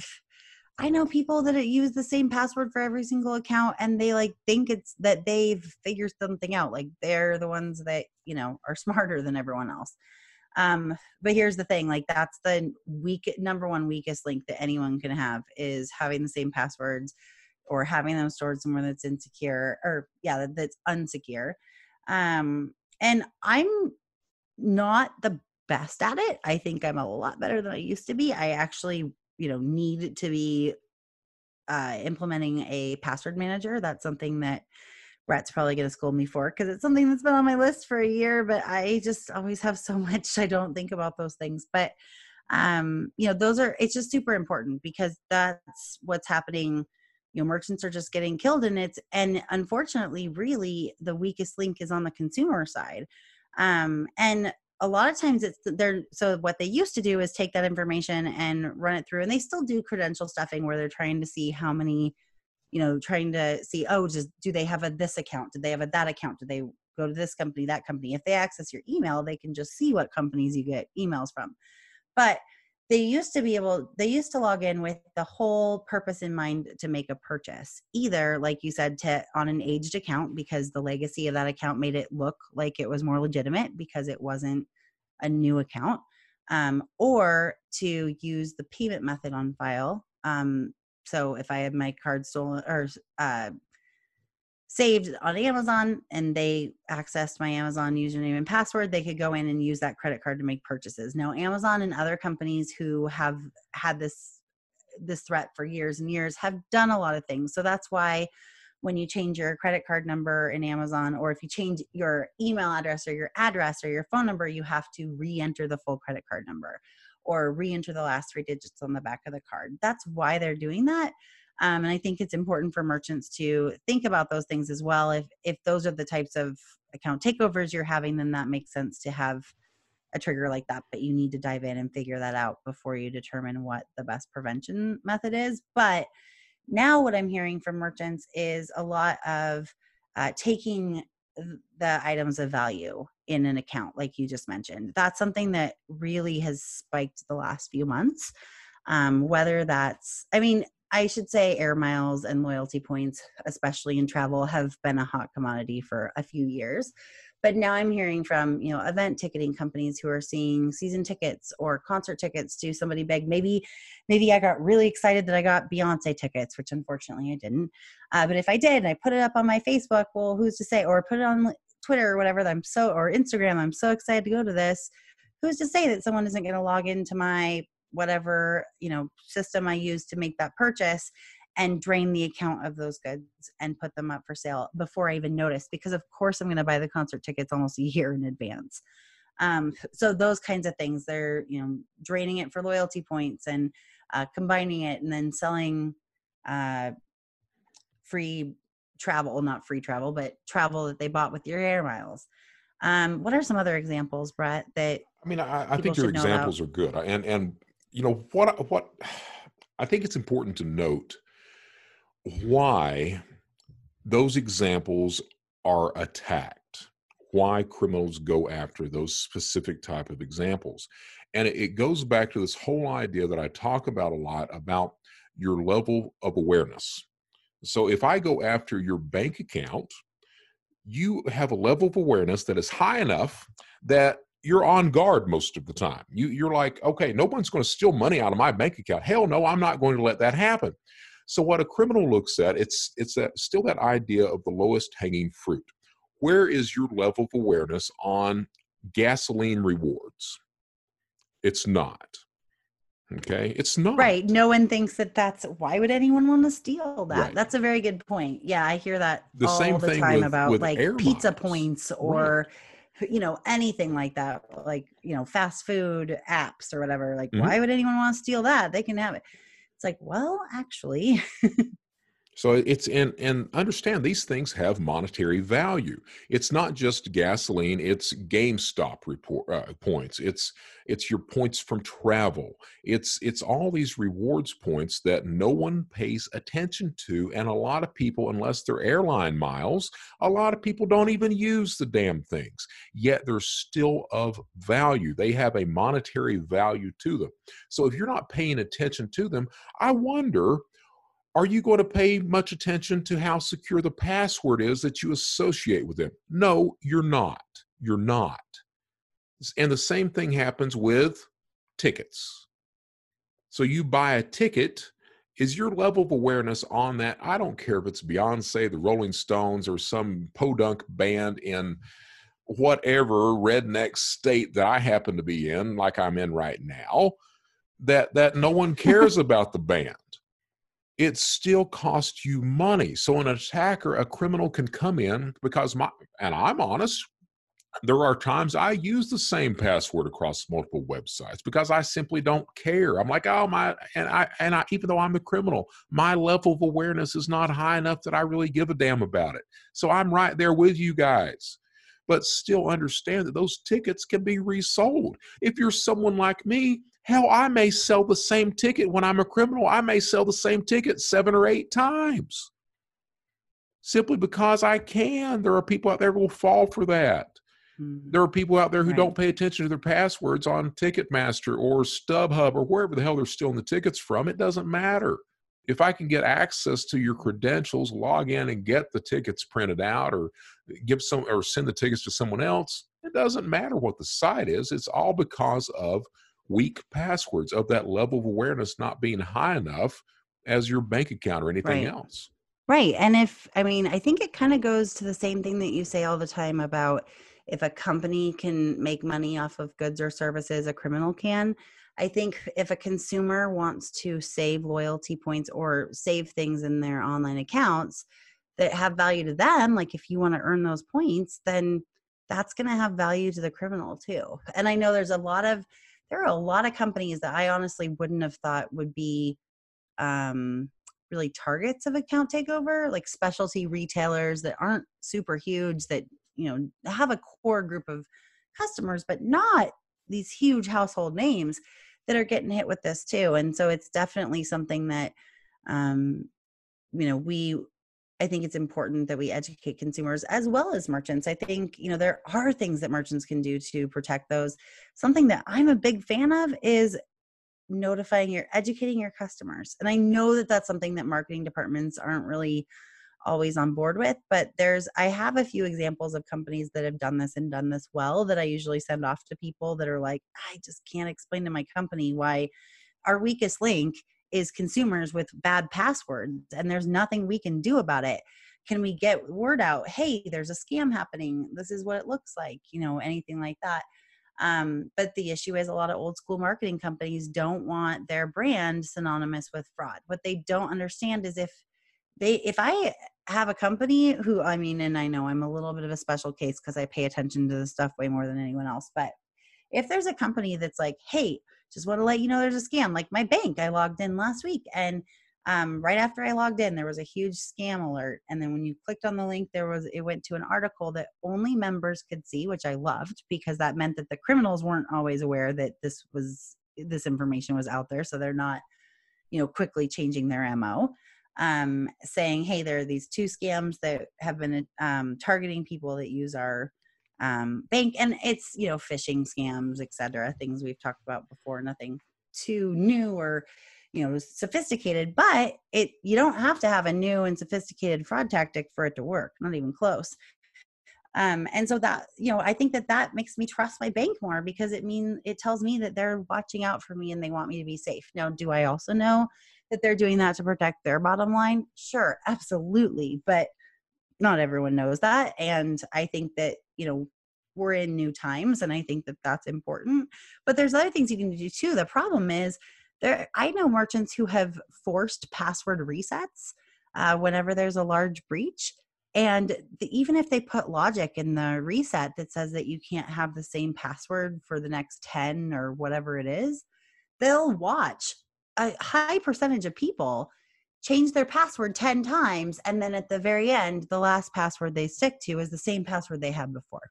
I know people that use the same password for every single account and they like think it's that they've figured something out. Like they're the ones that, you know, are smarter than everyone else. Um, but here's the thing, like that's the weak number one weakest link that anyone can have is having the same passwords or having them stored somewhere that's insecure or yeah, that, that's unsecure. Um, and I'm not the best at it. I think I'm a lot better than I used to be. I actually, you know, need to be uh, implementing a password manager. That's something that Brett's probably going to scold me for because it's something that's been on my list for a year, but I just always have so much I don't think about those things. But um, you know, those are it's just super important because that's what's happening. You know, merchants are just getting killed, and it's and unfortunately, really the weakest link is on the consumer side. Um, and a lot of times it's they're so what they used to do is take that information and run it through, and they still do credential stuffing where they're trying to see how many you know trying to see oh just do they have a this account? Do they have a that account? Do they go to this company that company? If they access your email they can just see what companies you get emails from. But they used to be able they used to log in with the whole purpose in mind to make a purchase either like you said to on an aged account because the legacy of that account made it look like it was more legitimate because it wasn't a new account um, or to use the payment method on file um, so if I had my card stolen or uh, saved on Amazon and they accessed my Amazon username and password, they could go in and use that credit card to make purchases. Now, Amazon and other companies who have had this this threat for years and years have done a lot of things. So that's why when you change your credit card number in Amazon or if you change your email address or your address or your phone number, you have to re-enter the full credit card number or re-enter the last three digits on the back of the card. That's why they're doing that. Um, and I think it's important for merchants to think about those things as well. If if those are the types of account takeovers you're having, then that makes sense to have a trigger like that. But you need to dive in and figure that out before you determine what the best prevention method is. But now what I'm hearing from merchants is a lot of uh, taking the items of value in an account like you just mentioned that's something that really has spiked the last few months um, whether that's i mean i should say air miles and loyalty points especially in travel have been a hot commodity for a few years but now i'm hearing from you know event ticketing companies who are seeing season tickets or concert tickets to somebody big. maybe maybe i got really excited that i got beyonce tickets which unfortunately i didn't uh, but if i did and i put it up on my facebook well who's to say or put it on Twitter or whatever, I'm so or Instagram, I'm so excited to go to this. Who's to say that someone isn't going to log into my whatever you know system I use to make that purchase and drain the account of those goods and put them up for sale before I even notice? Because of course I'm going to buy the concert tickets almost a year in advance. Um, so those kinds of things, they're you know draining it for loyalty points and uh, combining it and then selling uh, free travel, not free travel, but travel that they bought with your air miles. Um, what are some other examples, Brett? That I mean, I, I think your examples are good, and and you know what what I think it's important to note why those examples are attacked why criminals go after those specific type of examples. And it goes back to this whole idea that i talk about a lot about your level of awareness. So if I go after your bank account, you have a level of awareness that is high enough that you're on guard most of the time. You, you're like, okay, no one's going to steal money out of my bank account. Hell no, I'm not going to let that happen. So what a criminal looks at, it's it's that still that idea of the lowest hanging fruit. Where is your level of awareness on gasoline rewards? It's not. Okay, it's not right. No one thinks that that's why would anyone want to steal that? Right. That's a very good point. Yeah, I hear that the all same the time with, about with like pizza miles. points or right. You know anything like that, like you know fast food apps or whatever. Like, mm-hmm. why would anyone want to steal that? They can have it. It's like, well, actually. So it's and and understand these things have monetary value. It's not just gasoline; it's GameStop report uh, points. It's it's your points from travel. It's it's all these rewards points that no one pays attention to, and a lot of people, unless they're airline miles, a lot of people don't even use the damn things. Yet they're still of value. They have a monetary value to them. So if you're not paying attention to them, I wonder are you going to pay much attention to how secure the password is that you associate with them? No, you're not. You're not. And the same thing happens with tickets. So you buy a ticket, is your level of awareness on that? I don't care if it's Beyonce, the Rolling Stones, or some podunk band in whatever redneck state that I happen to be in, like I'm in right now, that that no one cares about the band it still costs you money. So an attacker, a criminal can come in because my and I'm honest, there are times I use the same password across multiple websites because I simply don't care. I'm like, oh my, and I and I even though I'm a criminal, my level of awareness is not high enough that I really give a damn about it. So I'm right there with you guys. But still understand that those tickets can be resold. If you're someone like me, Hell, I may sell the same ticket when I'm a criminal. I may sell the same ticket seven or eight times simply because I can. There are people out there who will fall for that. Mm-hmm. There are people out there who right. don't pay attention to their passwords on Ticketmaster or StubHub or wherever the hell they're stealing the tickets from. It doesn't matter. If I can get access to your credentials, log in and get the tickets printed out or give some or send the tickets to someone else, it doesn't matter what the site is. It's all because of weak passwords of that level of awareness not being high enough as your bank account or anything right. else. Right. And if, I mean, I think it kind of goes to the same thing that you say all the time about if a company can make money off of goods or services, a criminal can. I think if a consumer wants to save loyalty points or save things in their online accounts that have value to them, like if you want to earn those points, then that's going to have value to the criminal too. And I know there's a lot of there are a lot of companies that I honestly wouldn't have thought would be um, really targets of account takeover, like specialty retailers that aren't super huge, that you know have a core group of customers, but not these huge household names that are getting hit with this too. And so it's definitely something that um, you know we I think it's important that we educate consumers as well as merchants. I think, you know, there are things that merchants can do to protect those. Something that I'm a big fan of is notifying your educating your customers. And I know that that's something that marketing departments aren't really always on board with, but there's I have a few examples of companies that have done this and done this well that I usually send off to people that are like, I just can't explain to my company why our weakest link is consumers with bad passwords and there's nothing we can do about it. Can we get word out hey there's a scam happening. This is what it looks like you know anything like that. Um, but the issue is a lot of old school marketing companies don't want their brand synonymous with fraud. What they don't understand is if they if i have a company who i mean and i know i'm a little bit of a special case because i pay attention to the stuff way more than anyone else but if there's a company that's like hey just want to let you know there's a scam. Like my bank, I logged in last week and um, right after I logged in, there was a huge scam alert. And then when you clicked on the link, there was it went to an article that only members could see, which I loved because that meant that the criminals weren't always aware that this was this information was out there. So they're not, you know, quickly changing their MO. Um, saying, hey, there are these two scams that have been um, targeting people that use our um, bank and it's you know phishing scams etc things we've talked about before nothing too new or you know sophisticated but it you don't have to have a new and sophisticated fraud tactic for it to work not even close. Um, and so that you know i think that that makes me trust my bank more because it means it tells me that they're watching out for me and they want me to be safe. Now do i also know that they're doing that to protect their bottom line? Sure absolutely but not everyone knows that and i think that you know we're in new times and i think that that's important but there's other things you can do too. The problem is there i know merchants who have forced password resets uh, whenever there's a large breach and the, even if they put logic in the reset that says that you can't have the same password for the next 10 or whatever it is they'll watch a high percentage of people change their password 10 times and then at the very end the last password they stick to is the same password they had before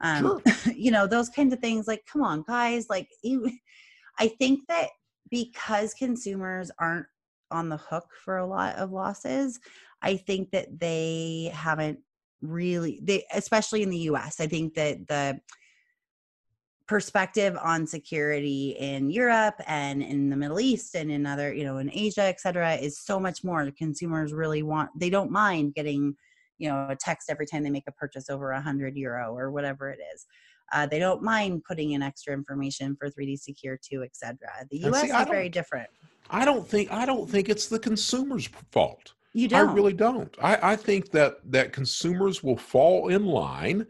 um, sure. you know those kinds of things like come on guys like you, i think that because consumers aren't on the hook for a lot of losses i think that they haven't really they especially in the us i think that the perspective on security in Europe and in the Middle East and in other, you know, in Asia, et cetera, is so much more. Consumers really want, they don't mind getting, you know, a text every time they make a purchase over a hundred euro or whatever it is. Uh, they don't mind putting in extra information for 3D Secure 2, et cetera. The US see, is very different. I don't think I don't think it's the consumer's fault. You don't. I really don't. I, I think that that consumers will fall in line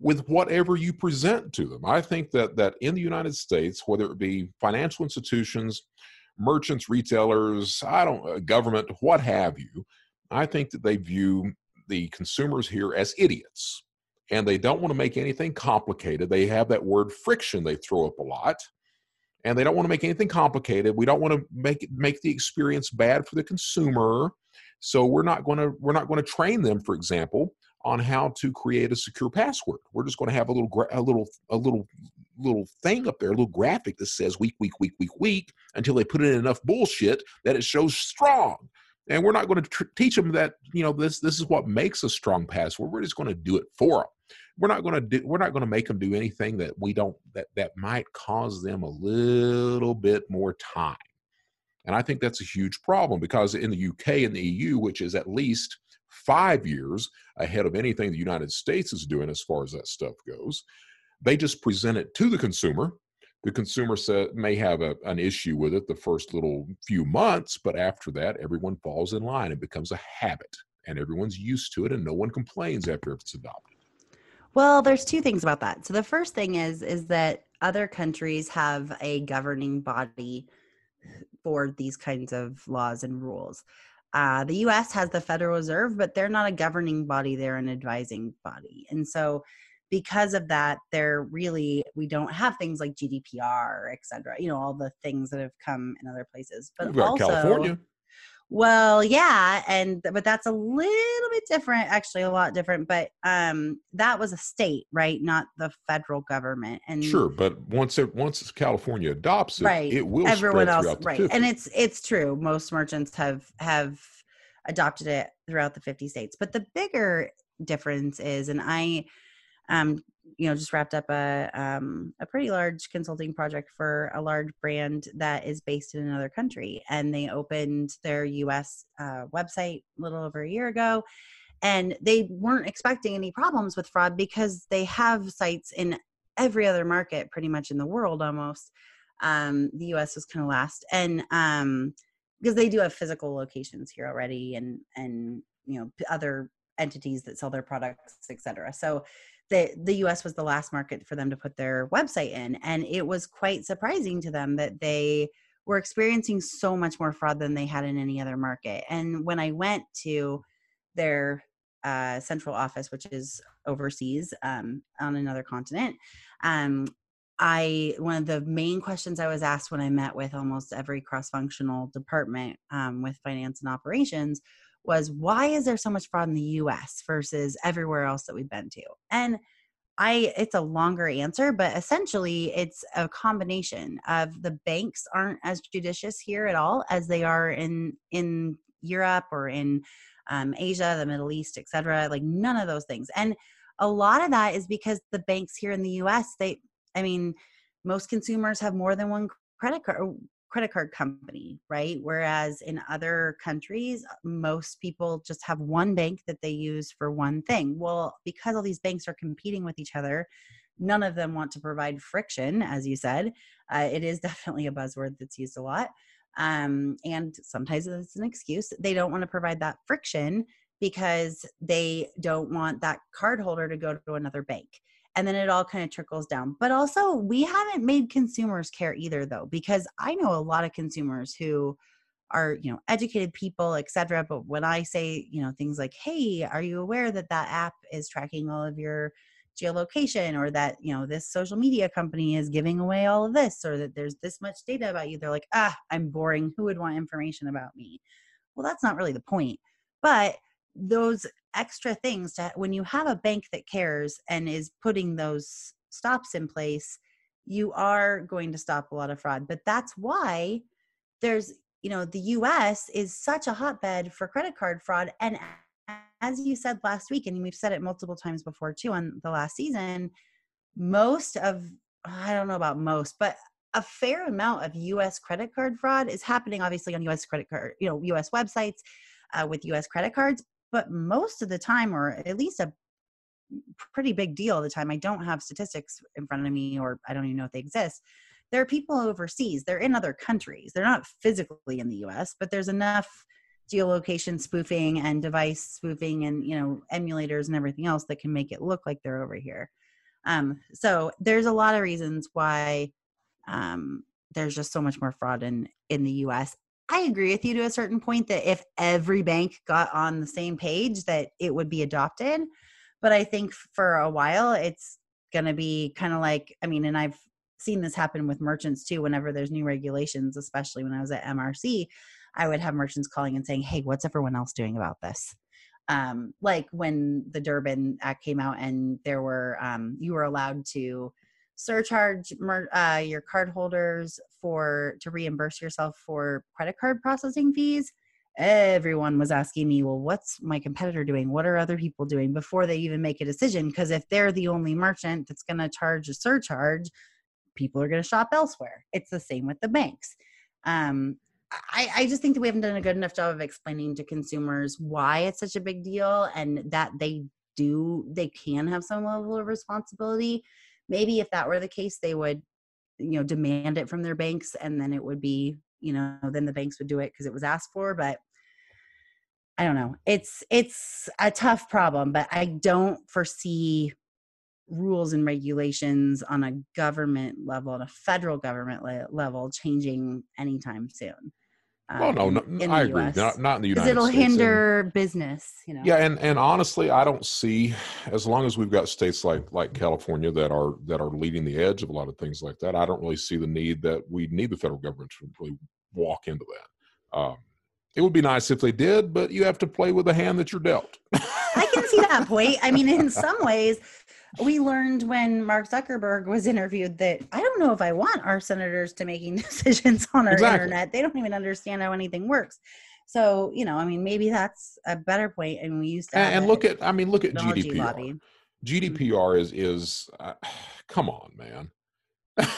with whatever you present to them. I think that that in the United States, whether it be financial institutions, merchants, retailers, I don't uh, government, what have you, I think that they view the consumers here as idiots. And they don't want to make anything complicated. They have that word friction they throw up a lot. And they don't want to make anything complicated. We don't want to make make the experience bad for the consumer. So we're not going to we're not going to train them, for example, on how to create a secure password. We're just going to have a little a little a little little thing up there, a little graphic that says weak, weak, weak, weak, weak until they put in enough bullshit that it shows strong. And we're not going to tr- teach them that you know this this is what makes a strong password. We're just going to do it for them. We're not going to do we're not going to make them do anything that we don't that that might cause them a little bit more time. And I think that's a huge problem because in the UK and the EU, which is at least five years ahead of anything the United States is doing as far as that stuff goes. They just present it to the consumer. The consumer say, may have a, an issue with it the first little few months, but after that, everyone falls in line. It becomes a habit, and everyone's used to it, and no one complains after it's adopted. Well, there's two things about that. So the first thing is is that other countries have a governing body for these kinds of laws and rules. Uh, the US has the Federal Reserve, but they're not a governing body, they're an advising body. And so, because of that, they're really, we don't have things like GDPR, et cetera, you know, all the things that have come in other places. But also, California. Well, yeah, and but that's a little bit different, actually a lot different, but um that was a state, right? Not the federal government. And Sure, but once it once California adopts it, right. it will everyone else right. 50. And it's it's true. Most merchants have have adopted it throughout the 50 states. But the bigger difference is and I um you know just wrapped up a um, a pretty large consulting project for a large brand that is based in another country and they opened their us uh, website a little over a year ago and they weren't expecting any problems with fraud because they have sites in every other market pretty much in the world almost. Um, the us was kind of last and um, because they do have physical locations here already and and you know other entities that sell their products etc so the the US was the last market for them to put their website in and it was quite surprising to them that they were experiencing so much more fraud than they had in any other market. And when I went to their uh, central office which is overseas um, on another continent um, I one of the main questions I was asked when I met with almost every cross-functional department um, with finance and operations was why is there so much fraud in the US versus everywhere else that we've been to? And I it's a longer answer, but essentially it's a combination of the banks aren't as judicious here at all as they are in in Europe or in um, Asia, the Middle East, etc. Like none of those things. And a lot of that is because the banks here in the US, they I mean, most consumers have more than one credit card credit card company, right? Whereas in other countries, most people just have one bank that they use for one thing. Well, because all these banks are competing with each other, none of them want to provide friction, as you said. Uh, it is definitely a buzzword that's used a lot. Um, and sometimes it's an excuse. They don't want to provide that friction because they don't want that card holder to go to another bank and then it all kind of trickles down. But also we haven't made consumers care either though because i know a lot of consumers who are you know educated people etc but when i say you know things like hey are you aware that that app is tracking all of your geolocation or that you know this social media company is giving away all of this or that there's this much data about you? They're like ah i'm boring. Who would want information about me? Well that's not really the point. But those extra things to when you have a bank that cares and is putting those stops in place you are going to stop a lot of fraud. But that's why there's you know the US is such a hotbed for credit card fraud. And as you said last week and we've said it multiple times before too on the last season most of I don't know about most but a fair amount of US credit card fraud is happening obviously on US credit card you know US websites uh, with US credit cards but most of the time or at least a pretty big deal of the time i don't have statistics in front of me or i don't even know if they exist there are people overseas they're in other countries they're not physically in the us but there's enough geolocation spoofing and device spoofing and you know emulators and everything else that can make it look like they're over here. Um, so there's a lot of reasons why um, there's just so much more fraud in in the us i agree with you to a certain point that if every bank got on the same page that it would be adopted but i think for a while it's going to be kind of like i mean and i've seen this happen with merchants too whenever there's new regulations especially when i was at mrc i would have merchants calling and saying hey what's everyone else doing about this? Um, like when the durbin act came out and there were um, you were allowed to surcharge uh, your card holders for to reimburse yourself for credit card processing fees everyone was asking me, well, what's my competitor doing? What are other people doing before they even make a decision? Because if they're the only merchant that's going to charge a surcharge, people are going to shop elsewhere. It's the same with the banks. Um, I, I just think that we haven't done a good enough job of explaining to consumers why it's such a big deal and that they do, they can have some level of responsibility. Maybe if that were the case, they would, you know, demand it from their banks and then it would be you know then the banks would do it because it was asked for but i don't know. It's it's a tough problem but i don't foresee rules and regulations on a government level on a federal government le- level changing anytime soon well, no, um, no I agree. Not, not in the United States. It'll hinder and, business, you know. Yeah, and and honestly, I don't see as long as we've got states like like California that are that are leading the edge of a lot of things like that. I don't really see the need that we need the federal government to really walk into that. Um, it would be nice if they did, but you have to play with the hand that you're dealt. I can see that point. I mean, in some ways, we learned when Mark Zuckerberg was interviewed that I don't know if I want our senators to making decisions on our exactly. internet. They don't even understand how anything works. So, you know, I mean, maybe that's a better point. And we used to. And, and look at, I mean, look at GDPR. Lobby. GDPR mm-hmm. is is uh, come on, man.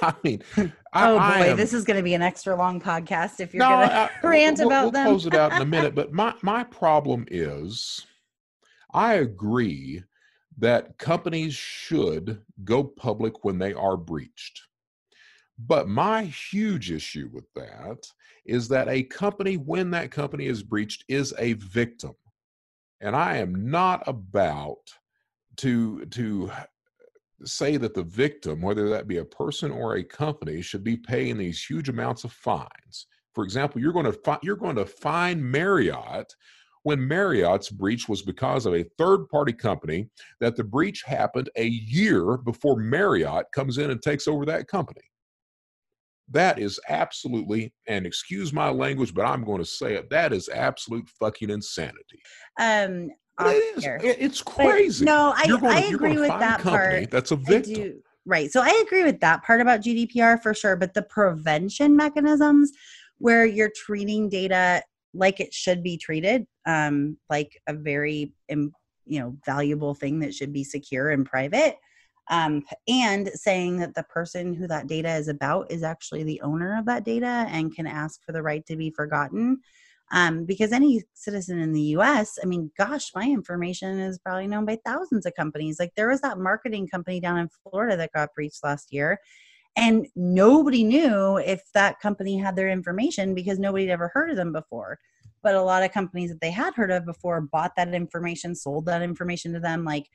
I mean, I, oh boy, am, this is going to be an extra long podcast if you're no, going to rant we'll, about we'll them. We'll close it out in a minute, but my my problem is, I agree that companies should go public when they are breached. But my huge issue with that is that a company, when that company is breached, is a victim. And I am not about to to say that the victim, whether that be a person or a company, should be paying these huge amounts of fines. For example, you're going to fi- you're going to fine Marriott when Marriott's breach was because of a third party company that the breach happened a year before Marriott comes in and takes over that company. That is absolutely, and excuse my language, but I'm going to say it. That is absolute fucking insanity. Um, it is. It's crazy. But no, I, gonna, I agree with that part. That's a victim. Right. So I agree with that part about GDPR for sure. But the prevention mechanisms where you're treating data like it should be treated, um, like a very you know valuable thing that should be secure and private, um, and saying that the person who that data is about is actually the owner of that data and can ask for the right to be forgotten um, because any citizen in the US, I mean, gosh, my information is probably known by thousands of companies. Like there was that marketing company down in Florida that got breached last year. And nobody knew if that company had their information because nobody had ever heard of them before. But a lot of companies that they had heard of before bought that information, sold that information to them. Like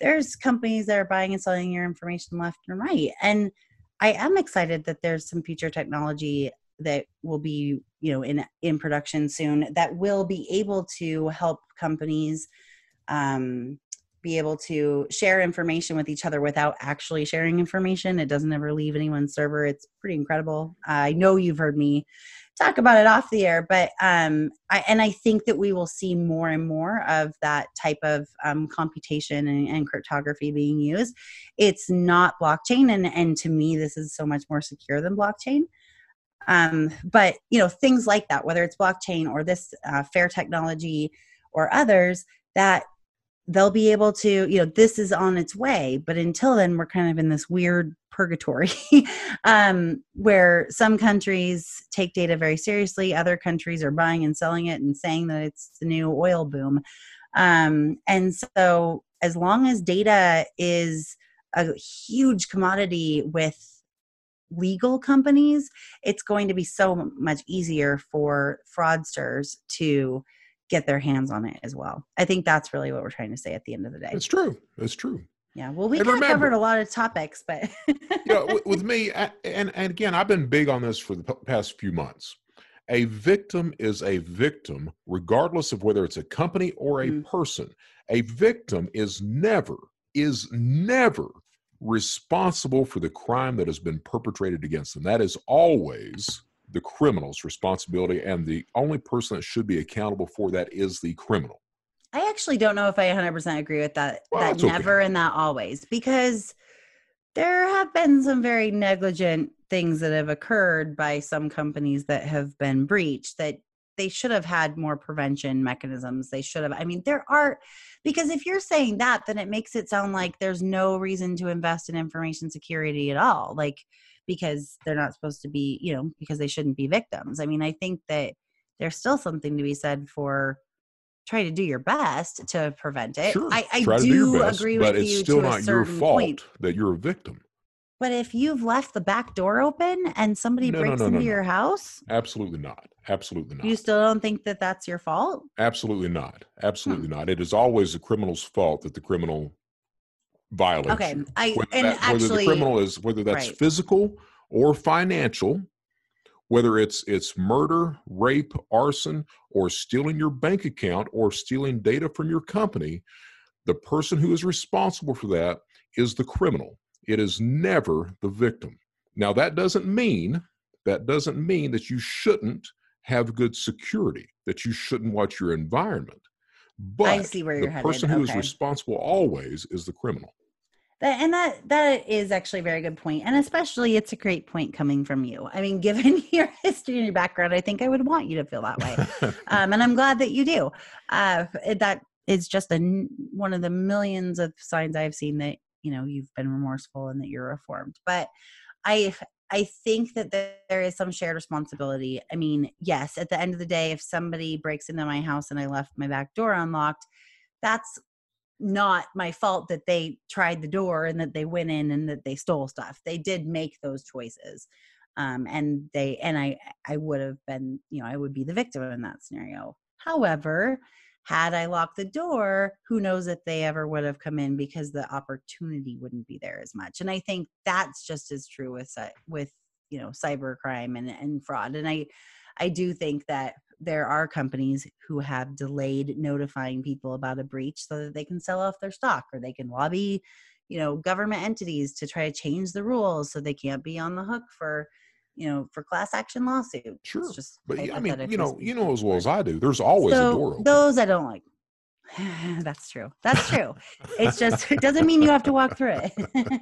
there's companies that are buying and selling your information left and right. And I am excited that there's some future technology that will be you know in in production soon that will be able to help companies um, be able to share information with each other without actually sharing information it doesn't ever leave anyone's server it's pretty incredible i know you've heard me talk about it off the air. But um, I, and I think that we will see more and more of that type of um, computation and, and cryptography being used. It's not blockchain, and and to me, this is so much more secure than blockchain. Um, but you know, things like that, whether it's blockchain or this uh, fair technology or others, that they'll be able to you know this is on its way but until then we're kind of in this weird purgatory um, where some countries take data very seriously other countries are buying and selling it and saying that it's the new oil boom. Um, and so as long as data is a huge commodity with legal companies it's going to be so much easier for fraudsters to get their hands on it as well. I think that's really what we're trying to say at the end of the day. It's true. It's true. Yeah. Well, we of covered a lot of topics, but you know, with, with me, and and again, I've been big on this for the past few months. A victim is a victim, regardless of whether it's a company or a mm. person. A victim is never, is never responsible for the crime that has been perpetrated against them. That is always the criminal's responsibility, and the only person that should be accountable for that is the criminal. I actually don't know if I 100% agree with that. Well, that never okay. and that always, because there have been some very negligent things that have occurred by some companies that have been breached that they should have had more prevention mechanisms. They should have. I mean, there are, because if you're saying that, then it makes it sound like there's no reason to invest in information security at all. Like, because they're not supposed to be, you know, because they shouldn't be victims. I mean, I think that there's still something to be said for try to do your best to prevent it. Sure, I, I do, do best, agree with you. But it's still not your fault point. that you're a victim. But if you've left the back door open and somebody no, breaks no, no, into your house, absolutely not. Absolutely not. You still don't think that that's your fault? Absolutely not. Absolutely hmm. not. It is always the criminal's fault that the criminal violates. Okay, I whether and that, actually, whether the criminal is whether that's right. physical or financial, whether it's it's murder, rape, arson, or stealing your bank account or stealing data from your company, the person who is responsible for that is the criminal. It is never the victim. Now that doesn't mean that doesn't mean that you shouldn't have good security, that you shouldn't watch your environment. But I see where you're the person who is Okay. responsible always is the criminal. That, and that that is actually a very good point, and especially it's a great point coming from you. I mean, given your history and your background, I think I would want you to feel that way, um, and I'm glad that you do. Uh, that is just a one of the millions of signs I've seen that you know you've been remorseful and that you're reformed. But I I think that there is some shared responsibility. I mean, yes, at the end of the day, if somebody breaks into my house and I left my back door unlocked, that's not my fault that they tried the door and that they went in and that they stole stuff. They did make those choices. Um, and they and I I would have been, you know, I would be the victim in that scenario. However, had I locked the door, who knows if they ever would have come in because the opportunity wouldn't be there as much. And I think that's just as true with with you know cyber crime and and fraud. And I I do think that there are companies who have delayed notifying people about a breach so that they can sell off their stock or they can lobby you know government entities to try to change the rules so they can't be on the hook for you know for class action lawsuits Sure. it's just But I mean, you know, you know as well as I do, there's always so a door open. those i don't like that's true. That's true. It's just it doesn't mean you have to walk through it.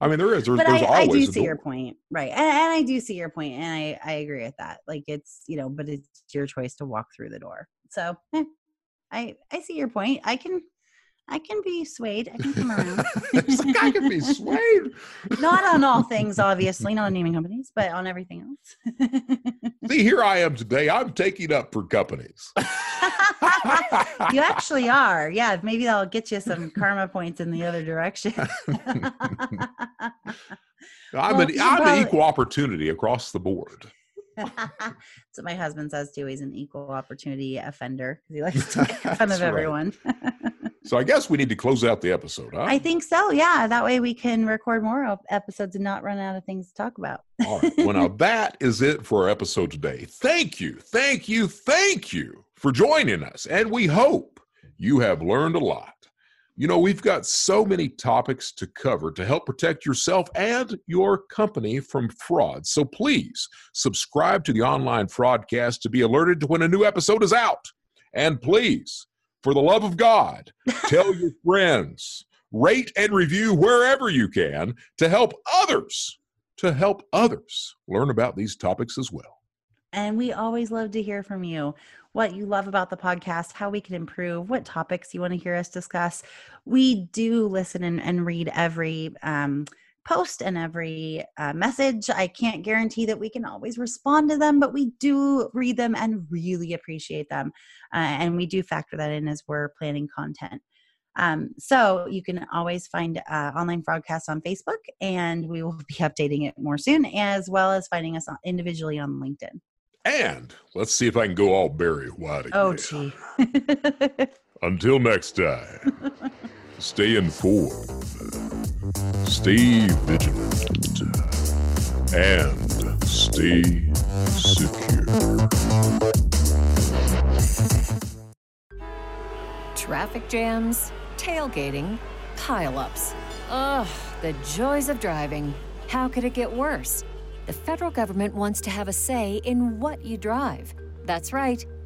I mean, there is. There's, but there's I, I do see your point right and, and i do see your point and i i agree with that like it's you know but it's your choice to walk through the door. So eh, i i see your point. I can i can be swayed i can come around it's like I can be swayed. not on all things obviously not on naming companies but on everything else See, here I am today. I'm taking up for companies. you actually are yeah maybe that'll get you some karma points in the other direction I'm Well, an I'm probably- an equal opportunity across the board. so my husband says too he's an equal opportunity offender because he likes to make fun of right. everyone So I guess we need to close out the episode, huh? i think so yeah that way we can record more episodes and not run out of things to talk about All right. Well, now that is it for our episode today. Thank you, thank you, thank you for joining us. And we hope you have learned a lot. You know, we've got so many topics to cover to help protect yourself and your company from fraud. So please subscribe to the online fraudcast to be alerted to when a new episode is out. And please, for the love of God, tell your friends, rate and review wherever you can to help others, to help others learn about these topics as well. And we always love to hear from you what you love about the podcast, how we can improve, what topics you want to hear us discuss. We do listen and, and read every um, post and every uh, message. I can't guarantee that we can always respond to them, but we do read them and really appreciate them. Uh, and we do factor that in as we're planning content. Um, so you can always find uh, online fraudcasts on Facebook, and we will be updating it more soon, as well as finding us individually on LinkedIn. And let's see if I can go all Barry White again. Oh, gee. Until next time, stay informed, stay vigilant, and stay secure. Traffic jams, tailgating, pileups. Ugh, the joys of driving. How could it get worse? the federal government wants to have a say in what you drive. That's right.